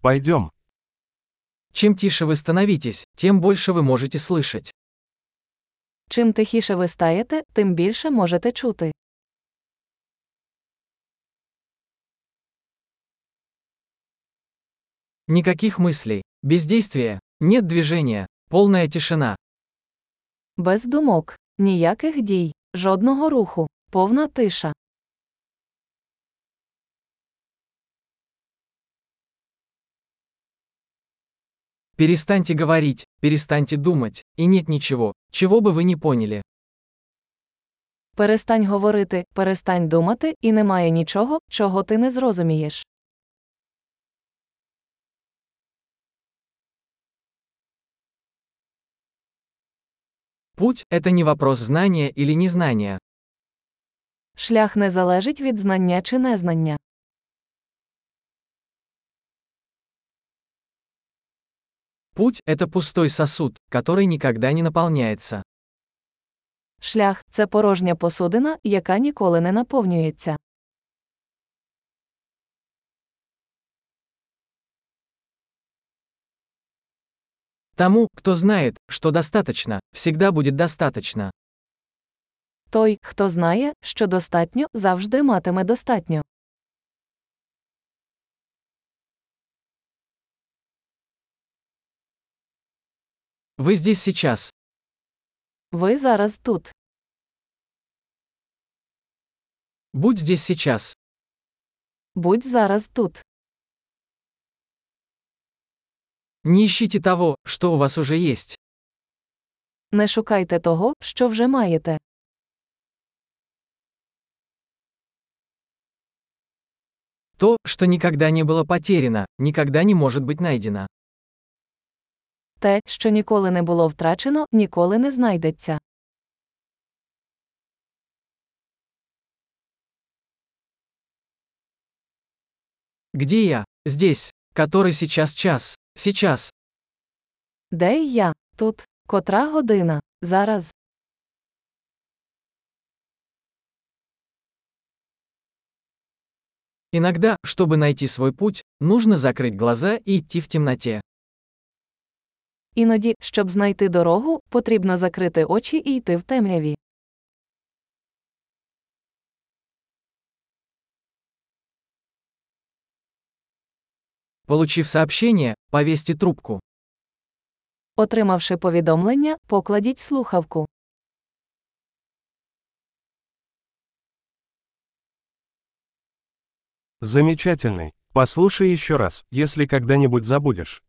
Пойдем. Чем тише вы становитесь, тем больше вы можете слышать. Чим тихіше ви стаєте, тим більше можете чути. Никаких мыслей, бездействия, нет движения, полная тишина. Без думок, ніяких дій, жодного руху, повна тиша. Перестаньте говорить, перестаньте думать, и нет ничего, чего бы вы не поняли. Перестань говорити, перестань думати, і немає нічого, чого ти не зрозумієш. Путь – это не вопрос знания или незнания. Шлях не залежить від знання чи незнання. Путь – это пустой сосуд, который никогда не наполняется. Шлях це порожня посудина, яка ніколи не наповнюється. Тому, кто знает, что достаточно, всегда будет достаточно. Той, хто знає, що достатньо, завжди матиме достатньо. Вы здесь сейчас. Ви зараз тут. Будь здесь сейчас. Будь зараз тут. Не ищите того, что у вас уже есть. Не шукайте того, що вже маєте. То, что никогда не было потеряно, никогда не может быть найдено. Те, що ніколи не було втрачено, ніколи не знайдеться. Где я? Здесь. Который сейчас час. Сейчас. Де я? Тут. Котра година? Зараз. Иногда, чтобы найти свой путь, нужно закрыть глаза и идти в темноте. Іноді, щоб знайти дорогу, потрібно закрити очі і йти в темряві. Получив сообщение, повесьте трубку. Отримавши повідомлення, покладіть слухавку. Замечательный. Послушай еще раз, если когда-нибудь забудешь.